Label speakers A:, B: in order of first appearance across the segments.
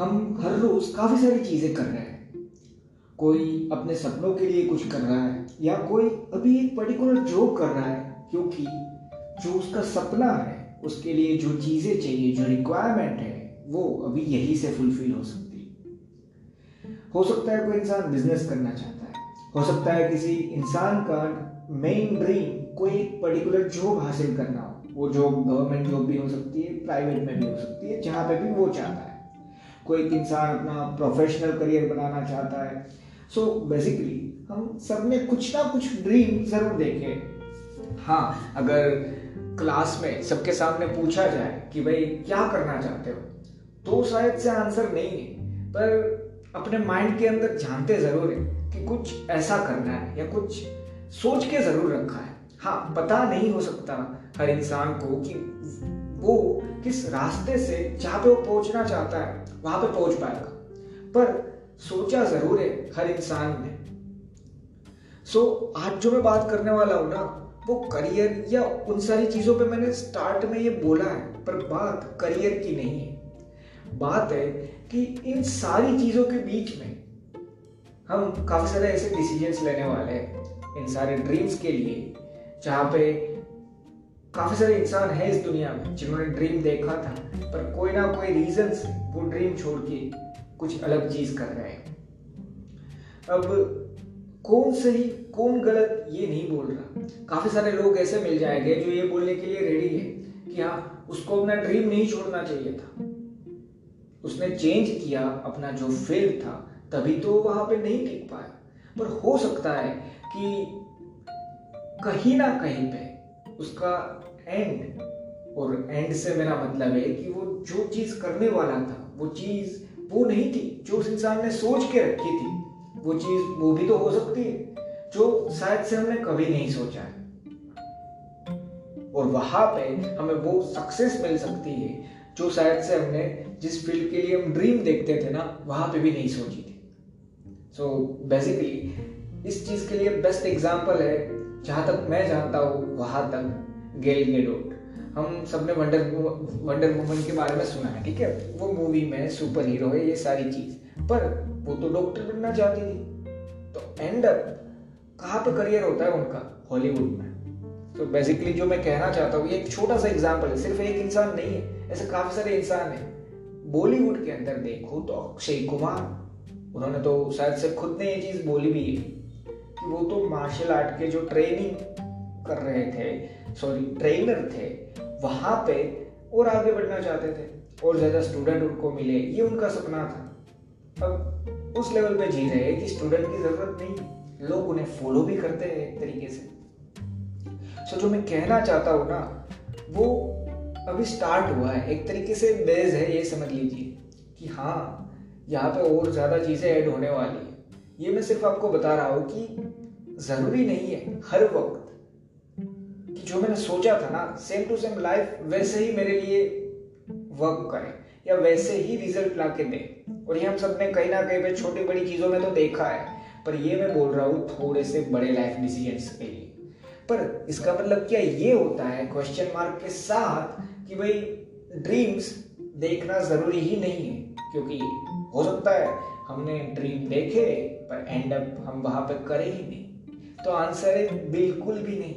A: हम हर रोज काफ़ी सारी चीज़ें कर रहे हैं। कोई अपने सपनों के लिए कुछ कर रहा है, या कोई अभी एक पर्टिकुलर जॉब कर रहा है, क्योंकि जो उसका सपना है, उसके लिए जो चीज़ें चाहिए, जो रिक्वायरमेंट है, वो अभी यही से फुलफिल हो सकती है। हो सकता है कोई इंसान बिज़नेस करना चाहता है। हो सकता है किसी इंसान का मेन ड्रीम कोई एक पर्टिकुलर जॉब हासिल करना हो। वो जॉब गवर्नमेंट जॉब भी हो सकती है प्राइवेट में भी हो सकती है, जहाँ पे भी वो चाहता है। कोई इंसान अपना प्रोफेशनल करियर बनाना चाहता है। सो so, बेसिकली हम सब में कुछ ना कुछ ड्रीम ज़रूर देखें। हाँ अगर क्लास में सबके सामने पूछा जाए कि भाई क्या करना चाहते हो? तो शायद से आंसर नहीं है। पर अपने माइंड के अंदर जानते ज़रूर है कि कुछ ऐसा करना है या कुछ सोच के ज़रूर रखा है। हाँ पता नहीं हो सकता हर इंसान को कि वो किस रास्ते से जहाँ पे वो पहुँचना चाहता है। वहाँ पे पहुँच पाएगा। पर सोचा ज़रूर है हर इंसान ने सो आज जो मैं बात करने वाला हूँ ना, वो करियर या उन सारी चीज़ों पे मैंने स्टार्ट में ये बोला है, पर बात करियर की नहीं है। बात है कि इन सारी चीज़ों के बीच में हम काफ़ी सारे ऐसे डिसीजंस लेने वाले हैं। इन सारे ड्रीम्स के लिए, जहाँ पे काफ़ी सारे इंसान है इस दुनिया में जिन्होंने ड्रीम देखा था, पर कोई ना कोई रीजन वो ड्रीम छोड़ के कुछ अलग चीज़ कर रहे हैं। अब कौन सही, कौन गलत ये नहीं बोल रहा। काफ़ी सारे लोग ऐसे मिल जाएँगे जो ये बोलने के लिए रेडी है कि हाँ उसको अपना ड्रीम नहीं छोड़ना चाहिए था। उसने चेंज किया अपना जो फ़ील्ड था, तभी तो वहाँ पे नहीं टिक पाया। पर हो सकता है कि कहीं ना कहीं पे उसका एंड और एंड से मेरा मतलब है कि वो जो चीज़ करने वाला था वो चीज़ वो नहीं थी जो उस इंसान ने सोच के रखी थी वो चीज़ वो भी तो हो सकती है जो शायद से हमने कभी नहीं सोचा है। और वहाँ पे हमें वो सक्सेस मिल सकती है जो शायद से हमने जिस फ़ील्ड के लिए हम ड्रीम देखते थे ना वहाँ पे भी नहीं सोची थी। सो so, बेसिकली इस चीज़ के लिए बेस्ट एग्ज़ाम्पल है जहाँ तक मैं जानता हूँ वहाँ तक गेल गेडोट हम सबने वंडर वंडर वुमन के बारे में सुना है, ठीक है? वो मूवी में सुपर हीरो है, ये सारी चीज़। पर वो तो डॉक्टर बनना चाहती थी। तो एंड कहाँ पे करियर होता है उनका? हॉलीवुड में। तो बेसिकली जो मैं कहना चाहता हूँ, ये एक छोटा सा एग्ज़ाम्पल है, सिर्फ़ एक इंसान नहीं है, ऐसे काफ़ी सारे इंसान है। बॉलीवुड के अंदर देखो तो अक्षय कुमार, उन्होंने तो शायद से खुद ने ये चीज़ बोली भी है कि वो तो मार्शल आर्ट के जो ट्रेनिंग कर रहे थे सॉरी ट्रेनर थे, वहाँ पे और आगे बढ़ना चाहते थे, और ज़्यादा स्टूडेंट उनको मिले, ये उनका सपना था। अब उस लेवल पे जी रहे कि स्टूडेंट की ज़रूरत नहीं, लोग उन्हें फॉलो भी करते हैं एक तरीके से। सो जो मैं कहना चाहता हूँ ना, वो अभी स्टार्ट हुआ है, एक तरीके से बेज है, ये समझ लीजिए, कि हाँ यहाँ पे और ज़्यादा चीज़ें ऐड होने वाली है। ये मैं सिर्फ़ आपको बता रहा हूँ कि ज़रूरी नहीं है, हर वक्त जो मैंने सोचा था ना सेम टू सेम लाइफ वैसे ही मेरे लिए वर्क करे, या वैसे ही रिज़ल्ट ला के दे। और ये हम सबने कहीं ना कहीं पे छोटी बड़ी चीज़ों में तो देखा है, पर ये मैं बोल रहा हूँ, थोड़े से बड़े लाइफ डिसीज़न के लिए। पर इसका मतलब क्या ये होता है क्वेश्चन मार्क के साथ, कि भाई ड्रीम्स देखना ज़रूरी ही नहीं है, क्योंकि हो सकता है, हमने ड्रीम देखे, पर एंड अप हम वहाँ पे करे ही नहीं। तो आंसर है, बिल्कुल भी नहीं।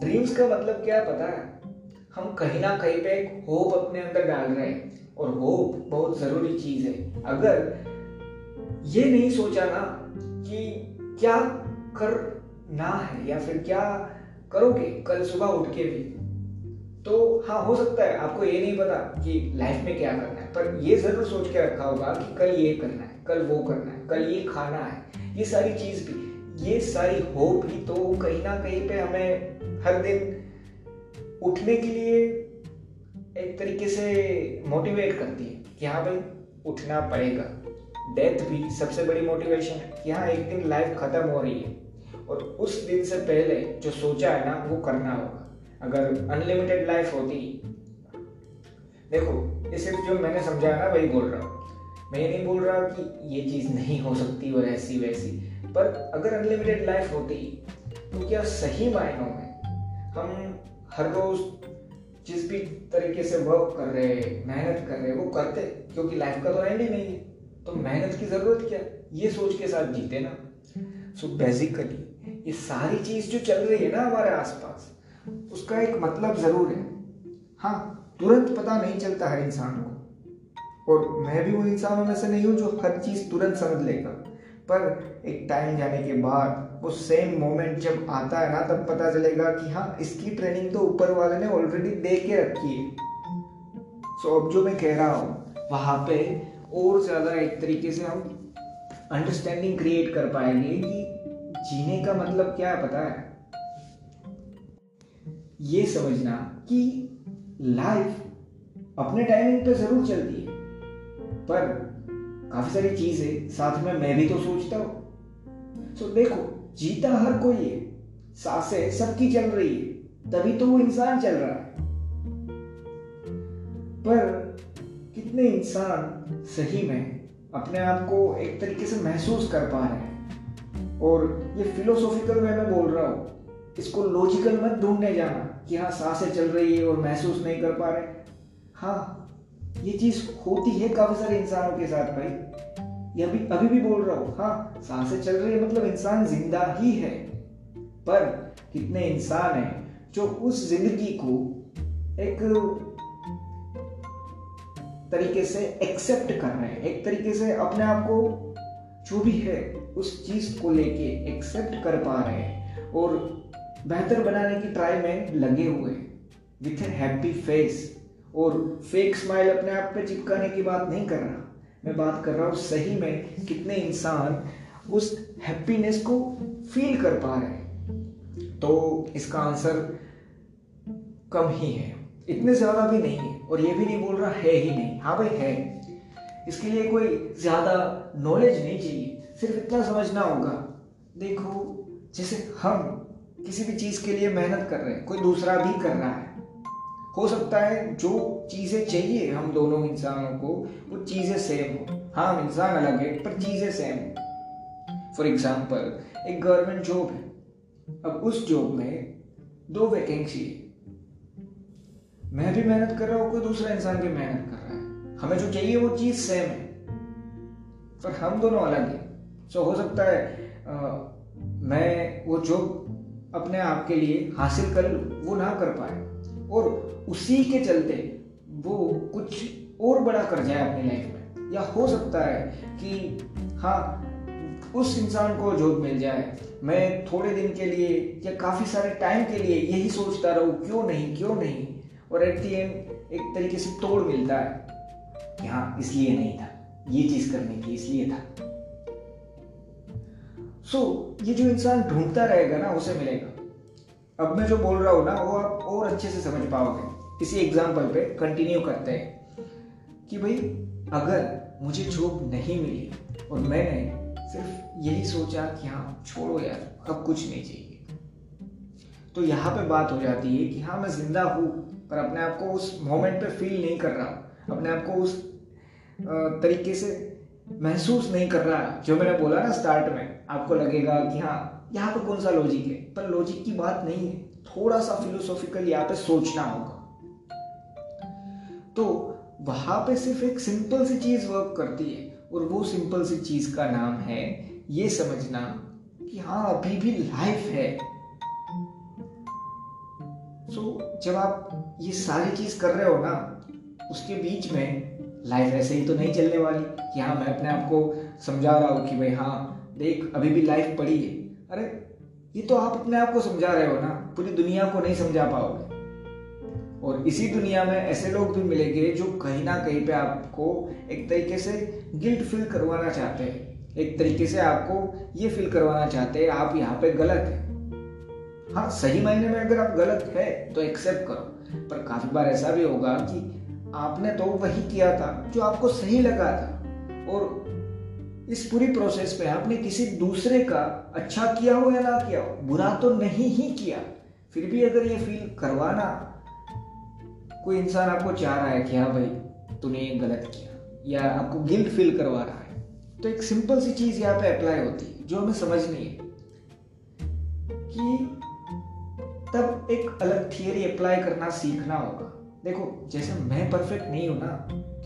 A: ड्रीम्स का मतलब क्या पता है? हम कहीं ना कहीं पे एक होप अपने अंदर डाल रहे हैं और होप बहुत ज़रूरी चीज़ है। अगर ये नहीं सोचा ना कि क्या करना है या फिर क्या करोगे कल सुबह उठ के भी तो हाँ हो सकता है, आपको ये नहीं पता कि लाइफ में क्या करना है, पर ये ज़रूर सोच के रखा होगा कि कल ये करना है, कल वो करना है, कल ये खाना है, ये सारी चीज़ भी, ये सारी होप ही तो कहीं ना कहीं पे हमें हर दिन उठने के लिए एक तरीके से मोटिवेट करती है कि हाँ भाई, उठना पड़ेगा। डेथ भी सबसे बड़ी मोटिवेशन है कि हाँ एक दिन लाइफ खत्म हो रही है। और उस दिन से पहले जो सोचा है ना, वो करना होगा। अगर अनलिमिटेड लाइफ होती, देखो, ये सिर्फ़ जो मैंने समझाया ना, वही बोल रहा हूँ। मैं ये नहीं बोल रहा कि ये चीज़ नहीं हो सकती और ऐसी वैसी पर अगर अनलिमिटेड लाइफ होती तो क्या सही मायनों में हम हर रोज जिस भी तरीके से वर्क कर रहे, मेहनत कर रहे हैं वो करते, क्योंकि लाइफ का तो एंड ही नहीं है। तो मेहनत की ज़रूरत क्या ये सोच के साथ जीते ना। सो बेसिकली ये सारी चीज़ जो चल रही है ना हमारे आसपास, उसका एक मतलब ज़रूर है। हाँ तुरंत पता नहीं चलता है इंसान को। और मैं भी वो इंसानों में से नहीं हूँ जो हर चीज़ तुरंत समझ लेगा। पर एक टाइम जाने के बाद वो सेम मोमेंट जब आता है ना, तब पता चलेगा कि हाँ इसकी ट्रेनिंग तो ऊपर वाले ने ऑलरेडी दे के रखी है। सो अब जो मैं कह रहा हूँ, वहाँ पे और ज़्यादा एक तरीके से हम अंडरस्टैंडिंग क्रिएट कर पाएँगे कि जीने का मतलब क्या है, पता है? ये समझना कि लाइफ अपने टाइमिंग पे ज़रूर चलती है, पर काफ़ी सारी चीज़ें साथ में मैं भी तो सोचता हूँ। सो देखो जीता हर कोई है। साँसें सबकी चल रही है। तभी तो वो इंसान चल रहा है। पर कितने इंसान सही में अपने आप को एक तरीके से महसूस कर पा रहे हैं। और ये फिलोसॉफिकल वे में बोल रहा हूँ, इसको लॉजिकल मत ढूँढने जाना कि हाँ साँसें चल रही है और महसूस नहीं कर पा रहे। हाँ ये चीज़ होती है काफ़ी सारे इंसानों के साथ भाई। ये अभी अभी भी बोल रहा हूँ हाँ साँसें चल रही है मतलब इंसान ज़िंदा ही है। पर कितने इंसान हैं जो उस ज़िंदगी को एक तरीके से एक्सेप्ट कर रहे हैं, एक तरीके से अपने आप को जो भी है, उस चीज़ को लेके एक्सेप्ट कर पा रहे हैं। और बेहतर बनाने की ट्राई में लगे हुए विथ ए हैप्पी फेस और फेक स्माइल अपने आप पे चिपकाने की बात नहीं कर रहा। मैं बात कर रहा हूँ सही में कितने इंसान उस हैप्पीनेस को फील कर पा रहे हैं। तो इसका आंसर कम ही है। इतने ज़्यादा भी नहीं है और ये भी नहीं बोल रहा है ही नहीं। हाँ भाई, है। इसके लिए कोई ज़्यादा नॉलेज नहीं चाहिए। सिर्फ़ इतना समझना होगा। देखो, जैसे हम किसी भी चीज़ के लिए मेहनत कर रहे हैं, कोई दूसरा भी कर रहा है हो सकता है जो चीज़ें चाहिए हम दोनों इंसानों को वो चीज़ें सेम हो। हाँ हम इंसान अलग है पर चीज़ें सेम हो। फॉर एग्ज़ाम्पल एक गवर्नमेंट जॉब है। अब उस जॉब में दो वैकेंसी है। मैं भी मेहनत कर रहा हूँ कोई दूसरा इंसान भी मेहनत कर रहा है। हमें जो चाहिए वो चीज़ सेम है। पर हम दोनों अलग हैं। सो हो सकता है आ, मैं वो जॉब अपने आप के लिए हासिल कर वो ना कर पाए। और उसी के चलते वो कुछ और बड़ा कर जाए अपनी लाइफ में। या हो सकता है कि हाँ उस इंसान को जॉब मिल जाए। मैं थोड़े दिन के लिए या काफ़ी सारे टाइम के लिए यही सोचता रहूँ क्यों नहीं क्यों नहीं? और एट दी एंड एक तरीके से तोड़ मिलता है कि हाँ इसलिए नहीं था। ये चीज़ करने की इसलिए था। सो so, ये जो इंसान ढूंढता रहेगा ना उसे मिलेगा। अब मैं जो बोल रहा हूँ ना, वो आप और अच्छे से समझ पाओगे। इसी एग्ज़ाम्पल पे कंटिन्यू करते हैं कि भाई, अगर मुझे जॉब नहीं मिली और मैंने सिर्फ़ यही सोचा कि हाँ छोड़ो यार, अब कुछ नहीं चाहिए। तो यहाँ पे बात हो जाती है कि हाँ मैं ज़िंदा हूँ, पर अपने आप को उस मोमेंट पे फील नहीं कर रहा। अपने आप को उस तरीके से महसूस नहीं कर रहा, जो मैंने बोला ना स्टार्ट में, आपको लगेगा कि हाँ यहाँ पर कौन सा लॉजिक है? पर लॉजिक की बात नहीं है। थोड़ा सा फिलोसॉफिकल यहाँ पे सोचना होगा। तो वहाँ पे सिर्फ़ एक सिंपल सी चीज़ वर्क करती है और वो सिंपल सी चीज़ का नाम है ये समझना कि हाँ अभी भी लाइफ है। सो so, जब आप ये सारी चीज़ कर रहे हो ना उसके बीच में लाइफ ऐसे ही तो नहीं चलने वाली। कि हाँ मैं अपने आप को समझा रहा हूँ कि भाई हाँ देख अभी भी लाइफ पड़ी है। अरे, ये तो आप अपने आप को समझा रहे हो ना। पूरी दुनिया को नहीं समझा पाओगे। और इसी दुनिया में ऐसे लोग भी मिलेंगे जो कहीं ना कहीं पे आपको एक तरीके से गिल्ट फील करवाना चाहते हैं। एक तरीके से आपको ये फील करवाना चाहते हैं, आप यहाँ पे गलत है। हाँ सही मायने में अगर आप गलत है तो एक्सेप्ट करो। पर काफ़ी बार ऐसा भी होगा कि आपने तो वही किया था जो आपको सही लगा था। और इस पूरी प्रोसेस पे आपने किसी दूसरे का अच्छा किया हो या ना किया हो, बुरा तो नहीं ही किया, फिर भी अगर ये फील करवाना, कोई इंसान आपको चाह रहा है कि हाँ भाई, तूने ये गलत किया, या आपको गिल्ट फील करवा रहा है तो एक सिंपल सी चीज़ यहाँ पे अप्लाई होती है, जो हमें समझनी है, कि तब एक अलग थियरी अप्लाई करना सीखना होगा। देखो, जैसे मैं परफेक्ट नहीं हूँ ना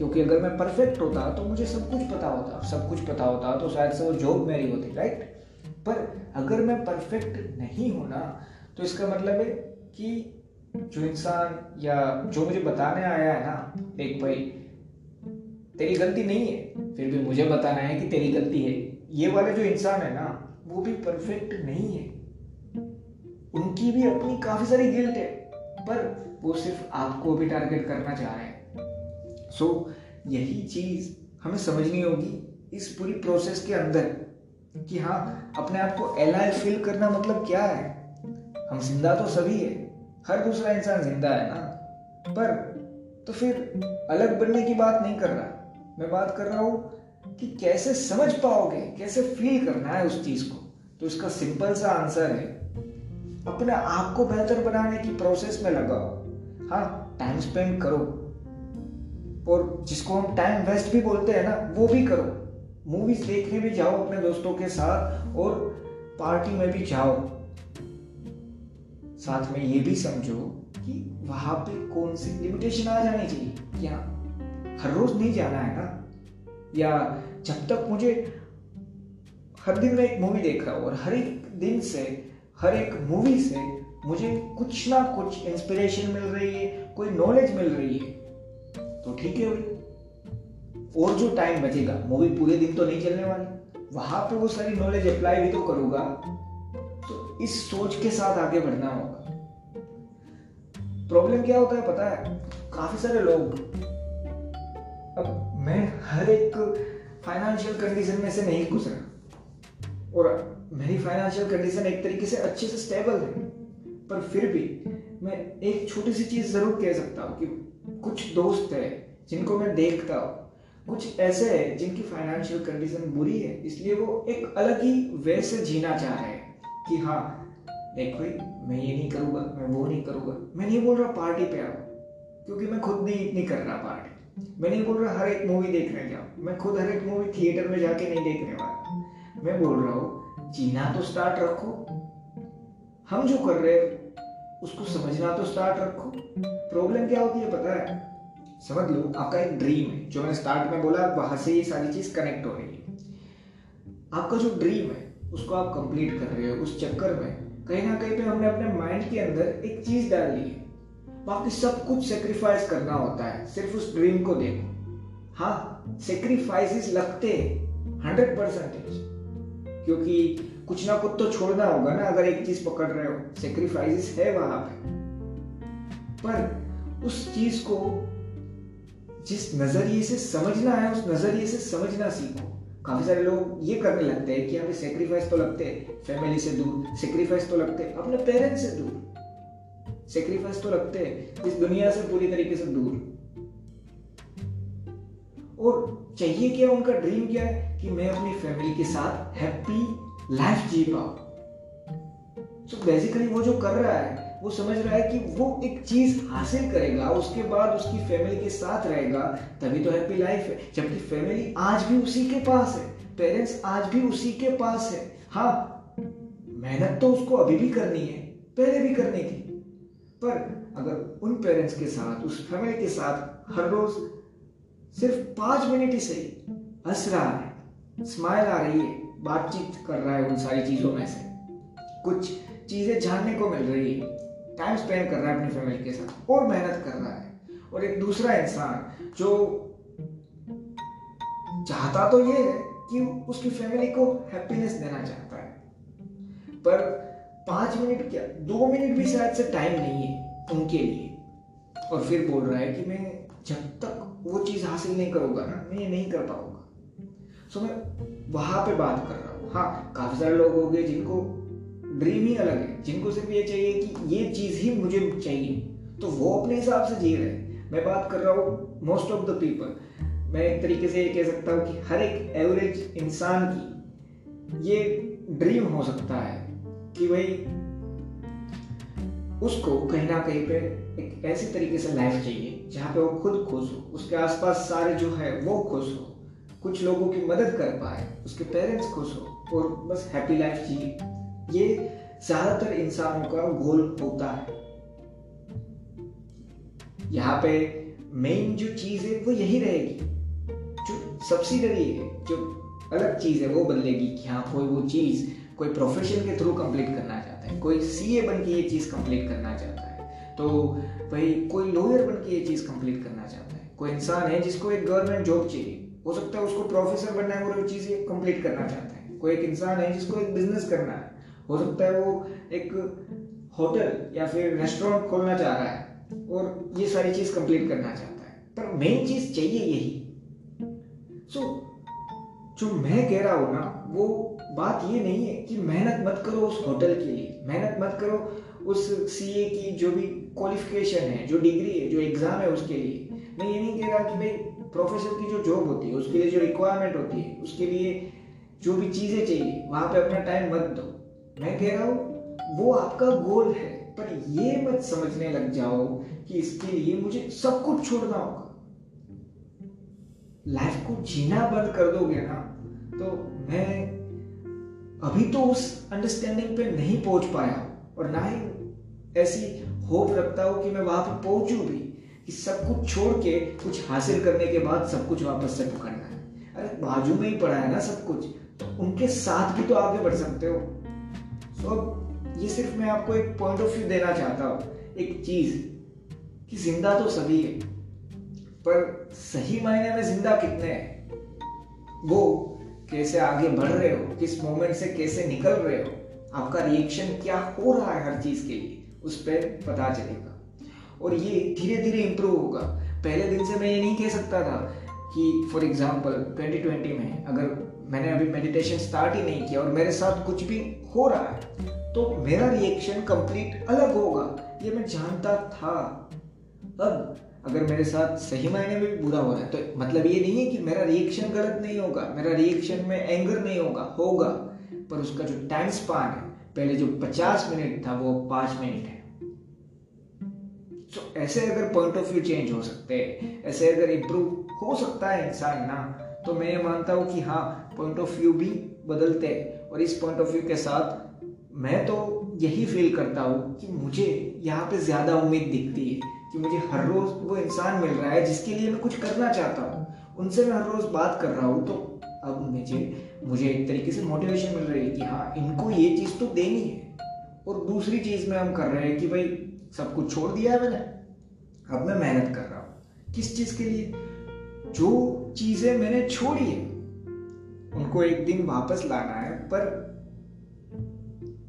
A: क्योंकि अगर मैं परफेक्ट होता तो मुझे सब कुछ पता होता। सब कुछ पता होता तो शायद से वो जॉब मेरी होती राइट पर अगर मैं परफेक्ट नहीं हूँ ना तो इसका मतलब है कि जो इंसान या जो मुझे बताने आया है ना, एक भाई, तेरी गलती नहीं है, फिर भी मुझे बताना है कि तेरी गलती है। ये वाले जो इंसान है ना, वो भी परफेक्ट नहीं है। उनकी भी अपनी काफ़ी सारी गिल्ट है, पर वो सिर्फ़ आपको भी टारगेट करना चाह रहे हैं। सो so, यही चीज़ हमें समझनी होगी इस पूरी प्रोसेस के अंदर कि हाँ अपने आप को एलाइव फील करना मतलब क्या है? हम ज़िंदा तो सभी है हर दूसरा इंसान ज़िंदा है ना? पर तो फिर अलग बनने की बात नहीं कर रहा मैं बात कर रहा हूँ कि कैसे समझ पाओगे कैसे फील करना है उस चीज़ को? तो इसका सिंपल सा आंसर है अपने आप को बेहतर बनाने की प्रोसेस में लगाओ। हाँ टाइम स्पेंड करो। और जिसको हम टाइम वेस्ट भी बोलते हैं ना, वो भी करो। मूवीज़ देखने भी जाओ अपने दोस्तों के साथ और पार्टी में भी जाओ। साथ में ये भी समझो कि वहाँ पे कौन सी लिमिटेशन आ जानी चाहिए क्या हर रोज नहीं जाना है ना? या जब तक मुझे हर दिन मैं एक मूवी देख रहा हूँ और हर एक दिन से, हर एक मूवी से मुझे कुछ ना कुछ इंस्पिरेशन मिल रही है, कोई नॉलेज मिल रही है। तो ठीक है भाई। और जो टाइम बचेगा मूवी पूरे दिन तो नहीं चलने वाली। वहाँ पे वो सारी नॉलेज अप्लाई भी तो करूँगा। तो इस सोच के साथ आगे बढ़ना होगा। प्रॉब्लम क्या होता है पता है? काफ़ी सारे लोग, अब मैं हर एक फाइनेंशियल कंडीशन में से नहीं गुजरा और मेरी फाइनेंशियल कंडीशन एक तरीके से अच्छे से स्टेबल है। पर फिर भी मैं एक छोटी सी चीज़ ज़रूर कह सकता हूँ कि कुछ दोस्त है जिनको मैं देखता हूँ। कुछ ऐसे है जिनकी फाइनेंशियल कंडीशन बुरी है, इसलिए वो एक अलग ही वे से जीना चाह रहे हैं कि हाँ देख भाई, मैं ये नहीं करूँगा, मैं वो नहीं करूँगा। मैं नहीं बोल रहा पार्टी पे आओ, क्योंकि मैं खुद नहीं नहीं कर रहा पार्टी मैं नहीं बोल रहा हर एक मूवी देखने जाओ मैं खुद हर एक मूवी थिएटर में जाके नहीं देखने वाला। मैं बोल रहा हूँ, जीना तो स्टार्ट रखो। हम जो कर रहे हैं उसको समझना तो स्टार्ट रखो। प्रॉब्लम क्या होती है पता है? समझ लो, आपका एक ड्रीम है, जो मैंने स्टार्ट में बोला, वहाँ से ये सारी चीज़ कनेक्ट हो रही है। आपका जो ड्रीम है, उसको आप कंप्लीट कर रहे हो, उस चक्कर में कहीं ना कहीं पे हमने अपने माइंड के अंदर एक चीज़ डाल ली है। बाकी सब कुछ सेक्रीफाइस करना होता है, सिर्फ़ उस ड्रीम को देखो। हाँ सेक्रीफाइसेस लगते हैं हंड्रेड परसेंटेज क्योंकि कुछ ना कुछ तो छोड़ना होगा ना अगर एक चीज़ पकड़ रहे हो। सेक्रीफाइस है वहाँ पे। पर उस चीज़ को जिस नज़रिए से समझना है, उस नज़रिए से समझना सीखो। काफ़ी सारे लोग ये करने लगते हैं कि हमें सेक्रीफाइस तो लगते हैं। फैमिली से दूर सेक्रीफाइस तो लगते हैं। अपने पेरेंट्स से दूर। सेक्रीफाइस तो लगते हैं। इस दुनिया से पूरी तरीके से दूर। और चाहिए क्या उनका ड्रीम क्या है? कि मैं अपनी फैमिली के साथ हैप्पी लाइफ जी पाऊँ सो बेसिकली वो जो कर रहा है, वो समझ रहा है कि वो एक चीज़ हासिल करेगा, उसके बाद उसकी फैमिली के साथ रहेगा, तभी तो हैप्पी लाइफ है। जबकि फैमिली आज भी उसी के पास है पेरेंट्स आज भी उसी के पास है। हाँ मेहनत तो उसको अभी भी करनी है, पहले भी करनी थी। पर अगर उन पेरेंट्स के साथ, उस फैमिली के साथ हर रोज सिर्फ़ पाँच मिनट ही सही, हंस रहा है स्माइल आ रही है बातचीत कर रहा है उन सारी चीज़ों में से। कुछ चीज़ें जानने को मिल रही है। टाइम स्पेंड कर रहा है अपनी फैमिली के साथ और मेहनत कर रहा है। और एक दूसरा इंसान जो चाहता तो ये है कि उसकी फैमिली को हैप्पीनेस देना चाहता है। पर पाँच मिनट क्या, दो मिनट भी शायद से टाइम नहीं है उनके लिए। और फिर बोल रहा है कि मैं जब तक वो चीज़ हासिल नहीं करूँगा ना, मैं ये नहीं कर पाऊँगा। सो मैं वहाँ पे बात कर रहा हूँ। हाँ काफ़ी सारे लोग हो गए जिनको ड्रीम ही अलग है। जिनको सिर्फ़ ये चाहिए कि ये चीज़ ही मुझे चाहिए। तो वो अपने हिसाब से जी रहे मैं बात कर रहा हूँ मोस्ट ऑफ़ द पीपल मैं एक तरीके से ये कह सकता हूँ कि हर एक एवरेज इंसान की ये ड्रीम हो सकता है कि भाई उसको कहीं ना कहीं पे एक ऐसे तरीके से लाइफ चाहिए जहाँ पे वो खुद खुश हो। उसके आसपास सारे जो है वो खुश हो। कुछ लोगों की मदद कर पाए, उसके पेरेंट्स खुश हो और बस हैप्पी लाइफ जिए। ये ज़्यादातर इंसानों का गोल होता है। यहाँ पे मेन जो चीज़ है, वो यही रहेगी। जो सब्सिडरी है, जो अलग चीज़ है, वो बदलेगी कि हाँ कोई वो चीज़, कोई प्रोफेशन के थ्रू कंप्लीट करना चाहता है, कोई सीए बन के ये चीज़ कंप्लीट करना चाहता है। तो भाई, कोई लॉयर बन के ये चीज़ कंप्लीट करना चाहता है। कोई इंसान है जिसको एक गवर्नमेंट जॉब चाहिए हो सकता है उसको प्रोफेसर बनना है और वो चीज़ कंप्लीट करना चाहता है। कोई एक इंसान है जिसको एक बिज़नेस करना है। हो सकता है वो एक होटल या फिर रेस्टोरेंट खोलना चाह रहा है और ये सारी चीज़ कंप्लीट करना चाहता है। पर मेन चीज़ चाहिए यही। सो so, जो मैं कह रहा हूँ ना वो बात ये नहीं है कि मेहनत मत करो उस होटल के लिए। मेहनत मत करो उस सीए की जो भी क्वालिफिकेशन है जो डिग्री है जो एग्ज़ाम है उसके लिए। मैं ये नहीं कह रहा कि भाई प्रोफेसर की जो जॉब होती है, उसके लिए जो रिक्वायरमेंट होती है, उसके लिए जो भी चीज़ें चाहिए, वहाँ पे अपना टाइम मत दो। मैं कह रहा हूँ, वो आपका गोल है, पर ये मत समझने लग जाओ कि इसके लिए मुझे सब कुछ छोड़ना होगा। लाइफ को जीना बंद कर दोगे ना तो मैं अभी तो उस अंडरस्टैंडिंग पे नहीं पहुँच पाया, और ना ही ऐसी होप रखता हूँ कि मैं वहाँ पर पहुंचू भी। कि सब कुछ छोड़ के कुछ हासिल करने के बाद सब कुछ वापस से पकड़ना है। अरे, बाजू में ही पड़ा है ना सब कुछ तो उनके साथ भी तो आगे बढ़ सकते हो। अब ये सिर्फ़ मैं आपको एक पॉइंट ऑफ़ व्यू देना चाहता हूँ। एक चीज़ कि ज़िंदा तो सभी है, पर सही मायने में ज़िंदा कितने हैं? वो कैसे आगे बढ़ रहे हो, किस मोमेंट से कैसे निकल रहे हो, आपका रिएक्शन क्या हो रहा है हर चीज़ के लिए, उस पर पता चलेगा। और ये धीरे धीरे इम्प्रूव होगा। पहले दिन से मैं ये नहीं कह सकता था कि फॉर एग्ज़ाम्पल 2020 में अगर मैंने अभी मेडिटेशन स्टार्ट ही नहीं किया और मेरे साथ कुछ भी हो रहा है तो मेरा रिएक्शन कंप्लीट अलग होगा। ये मैं जानता था। अब अगर मेरे साथ सही मायने में भी बुरा हो रहा है तो मतलब ये नहीं है कि मेरा रिएक्शन गलत नहीं होगा, मेरा रिएक्शन में एंगर नहीं होगा होगा। पर उसका जो टाइम स्पान है, पहले जो पचास मिनट था, वो पाँच मिनट है। तो so, ऐसे अगर पॉइंट ऑफ़ व्यू चेंज हो सकते हैं ऐसे अगर इम्प्रूव हो सकता है इंसान ना तो मैं ये मानता हूँ कि हाँ पॉइंट ऑफ़ व्यू भी बदलते हैं। और इस पॉइंट ऑफ़ व्यू के साथ मैं तो यही फील करता हूँ कि मुझे यहाँ पे ज़्यादा उम्मीद दिखती है कि मुझे हर रोज वो इंसान मिल रहा है जिसके लिए मैं कुछ करना चाहता हूँ। उनसे मैं हर रोज बात कर रहा हूँ तो अब मुझे मुझे एक तरीके से मोटिवेशन मिल रही है कि हाँ इनको ये चीज़ तो देनी है। और दूसरी चीज़ में हम कर रहे हैं कि भाई सब कुछ छोड़ दिया है मैंने। अब मैं मेहनत कर रहा हूँ। किस चीज़ के लिए? जो चीज़ें मैंने छोड़ी है, उनको एक दिन वापस लाना है, पर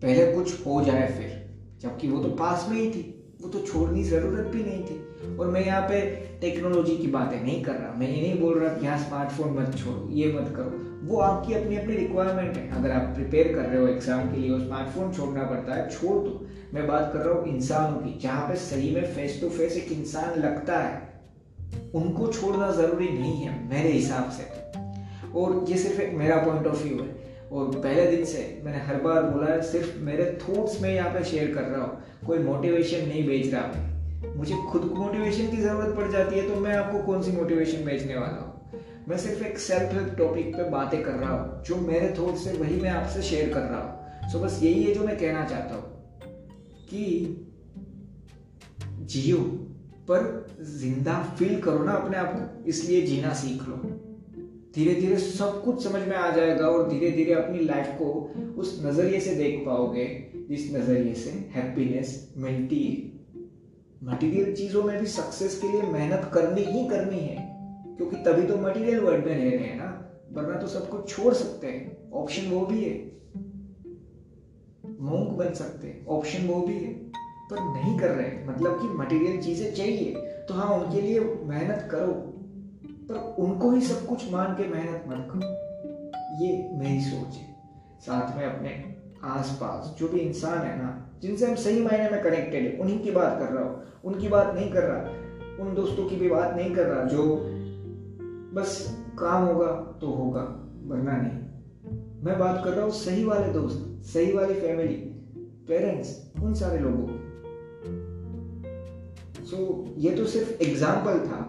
A: पहले कुछ हो जाए फिर। जबकि वो तो पास में ही थी। वो तो छोड़नी ज़रूरत भी नहीं थी। और मैं यहाँ पे टेक्नोलॉजी की बातें नहीं कर रहा। मैं ये नहीं बोल रहा कि यहाँ स्मार्टफ़ोन मत छोड़ो, ये मत करो। वो आपकी अपनी अपनी रिक्वायरमेंट है। अगर आप प्रिपेयर कर रहे हो एग्ज़ाम के लिए स्मार्टफ़ोन छोड़ना पड़ता है, छोड़ दो। मैं बात कर रहा हूँ इंसानों की, जहाँ पे सही में फेस टू फेस एक इंसान लगता है, उनको छोड़ना ज़रूरी नहीं है, मेरे हिसाब से और ये सिर्फ़ एक मेरा पॉइंट ऑफ़ व्यू है। और पहले दिन से मैंने हर बार बोला है, सिर्फ़ मेरे थॉट्स में यहाँ पे शेयर कर रहा हूँ। कोई मोटिवेशन नहीं भेज रहा। मैं मुझे खुद को मोटिवेशन की ज़रूरत पड़ जाती है तो मैं आपको कौन सी मोटिवेशन भेजने वाला हूँ? मैं सिर्फ़ एक सेल्फ हेल्प टॉपिक पे बातें कर रहा हूँ, जो मेरे थॉट्स है वही मैं आपसे शेयर कर रहा हूँ। सो बस यही है जो मैं कहना चाहता हूँ कि जियो पर ज़िंदा फील करो ना अपने आप को, इसलिए जीना सीख लो। धीरे धीरे सब कुछ समझ में आ जाएगा और धीरे धीरे अपनी लाइफ को उस नज़रिए से देख पाओगे, जिस नज़रिए से हैप्पीनेस मिलती है। मटेरियल चीज़ों में भी सक्सेस के लिए मेहनत करनी ही करनी है। क्योंकि तभी तो मटेरियल वर्ल्ड में रह रहे हैं ना, वरना तो सब कुछ छोड़ सकते हैं। ऑप्शन वो भी है। मोंक बन सकते हैं। ऑप्शन वो भी है। पर नहीं कर रहे मतलब कि मटेरियल चीज़ें चाहिए तो हाँ उनके लिए मेहनत करो। पर उनको ही सब कुछ मान के मेहनत मत करो। ये मेरी सोच है। साथ में अपने आसपास जो भी इंसान है ना, जिनसे हम सही मायने में कनेक्टेड है, उन्हीं की बात कर रहा हूँ। उनकी बात नहीं कर रहा। उन दोस्तों की भी बात नहीं कर रहा, जो बस काम होगा तो होगा वरना नहीं। मैं बात कर रहा हूँ सही वाले दोस्त सही वाली फैमिली पेरेंट्स उन सारे लोगों सो so, ये तो सिर्फ़ एग्ज़ाम्पल था।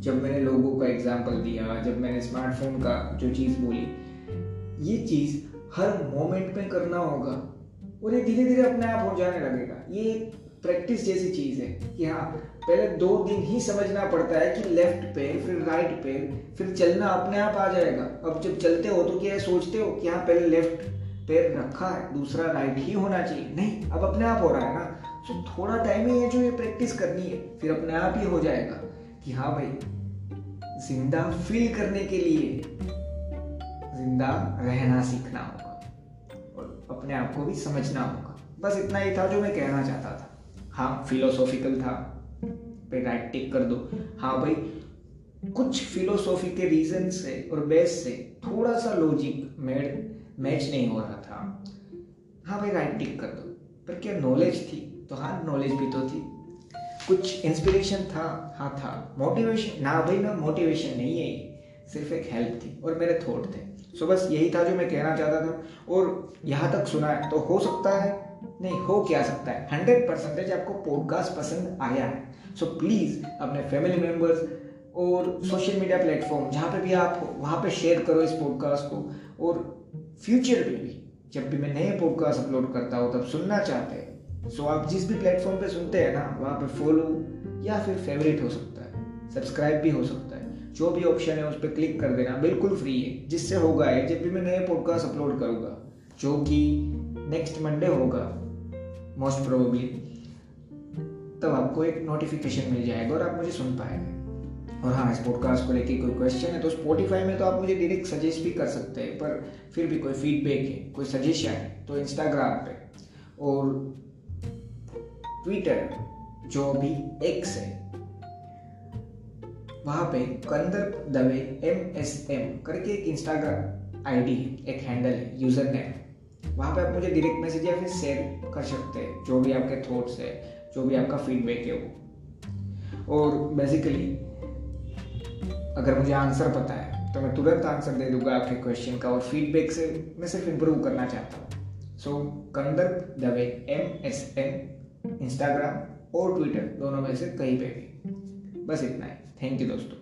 A: जब मैंने लोगों का एग्ज़ाम्पल दिया जब मैंने स्मार्टफ़ोन का जो चीज़ बोली ये चीज़ हर मोमेंट में करना होगा और ये धीरे धीरे अपने आप हो जाने लगेगा। ये प्रैक्टिस जैसी चीज़ है कि हाँ पहले दो दिन ही समझना पड़ता है कि लेफ़्ट पैर फिर राइट पैर फिर चलना अपने आप आ जाएगा। अब जब चलते हो तो क्या सोचते हो कि हाँ पहले लेफ़्ट पैर रखा है, दूसरा राइट ही होना चाहिए। नहीं, अब अपने आप हो रहा है ना। तो थोड़ा टाइम ही है जो ये प्रैक्टिस करनी है, फिर अपने आप ही हो जाएगा कि हाँ भाई, ज़िंदा फील करने के लिए ज़िंदा रहना सीखना होगा और अपने आप को भी समझना होगा। बस इतना ही था जो मैं कहना चाहता था। हाँ फिलोसॉफिकल था, पे राइट टिक कर दो। हाँ भाई, कुछ फिलोसॉफी के रीजन से और बेस से थोड़ा सा लॉजिक मैच नहीं हो रहा था। हाँ भाई राइट टिक कर दो। पर क्या नॉलेज थी? तो हाँ नॉलेज भी तो थी। कुछ इंस्पिरेशन था? हाँ था। मोटिवेशन ना भाई, ना मोटिवेशन नहीं है सिर्फ़ एक हेल्प थी और मेरे थॉट थे। सो बस यही था जो मैं कहना चाहता था। और यहाँ तक सुना है। तो हो सकता है नहीं, हो क्या सकता है? हंड्रेड परसेंटेज आपको पॉडकास्ट पसंद आया है। सो प्लीज़ अपने फैमिली मेंबर्स और सोशल मीडिया प्लेटफॉर्म जहाँ पे भी आप हो, वहाँ पे शेयर करो इस पॉडकास्ट को। और फ्यूचर में भी, जब भी मैं नए पॉडकास्ट अपलोड करता हूँ, तब सुनना चाहते हैं। सो आप जिस भी प्लेटफॉर्म पे सुनते हैं ना, वहाँ पे फॉलो या फिर फेवरेट हो सकता है। सब्सक्राइब भी हो सकता है। जो भी ऑप्शन है, उस पर क्लिक कर देना। बिल्कुल फ्री है। जिससे होगा है जब भी मैं नए पॉडकास्ट अपलोड करूँगा, जो कि नेक्स्ट मंडे होगा मोस्ट प्रोबेबली तब आपको एक नोटिफिकेशन मिल जाएगा और आप मुझे सुन पाएँगे। और हाँ इस पॉडकास्ट को लेके कोई क्वेश्चन है तो स्पॉटिफाई में तो आप मुझे डायरेक्ट सजेस्ट भी कर सकते हैं, पर फिर भी कोई फीडबैक है, कोई सजेशन है तो इंस्टाग्राम पे। और ट्विटर जो भी एक्स है, वहाँ पे Kandar Dave M S M करके एक इंस्टाग्राम आईडी है, एक हैंडल है यूज़र नेम वहाँ पे आप मुझे डायरेक्ट मैसेज या फिर शेयर कर सकते हैं, जो भी आपके थॉट्स है, जो भी आपका फीडबैक है वो। और बेसिकली अगर मुझे आंसर पता है तो मैं तुरंत आंसर दे दूँगा आपके क्वेश्चन का और फीडबैक से मैं सिर्फ़ इम्प्रूव करना चाहता हूँ। So Kandar Dave M S M Instagram और ट्विटर दोनों में से कहीं पे भी। बस इतना ही। थैंक यू दोस्तों।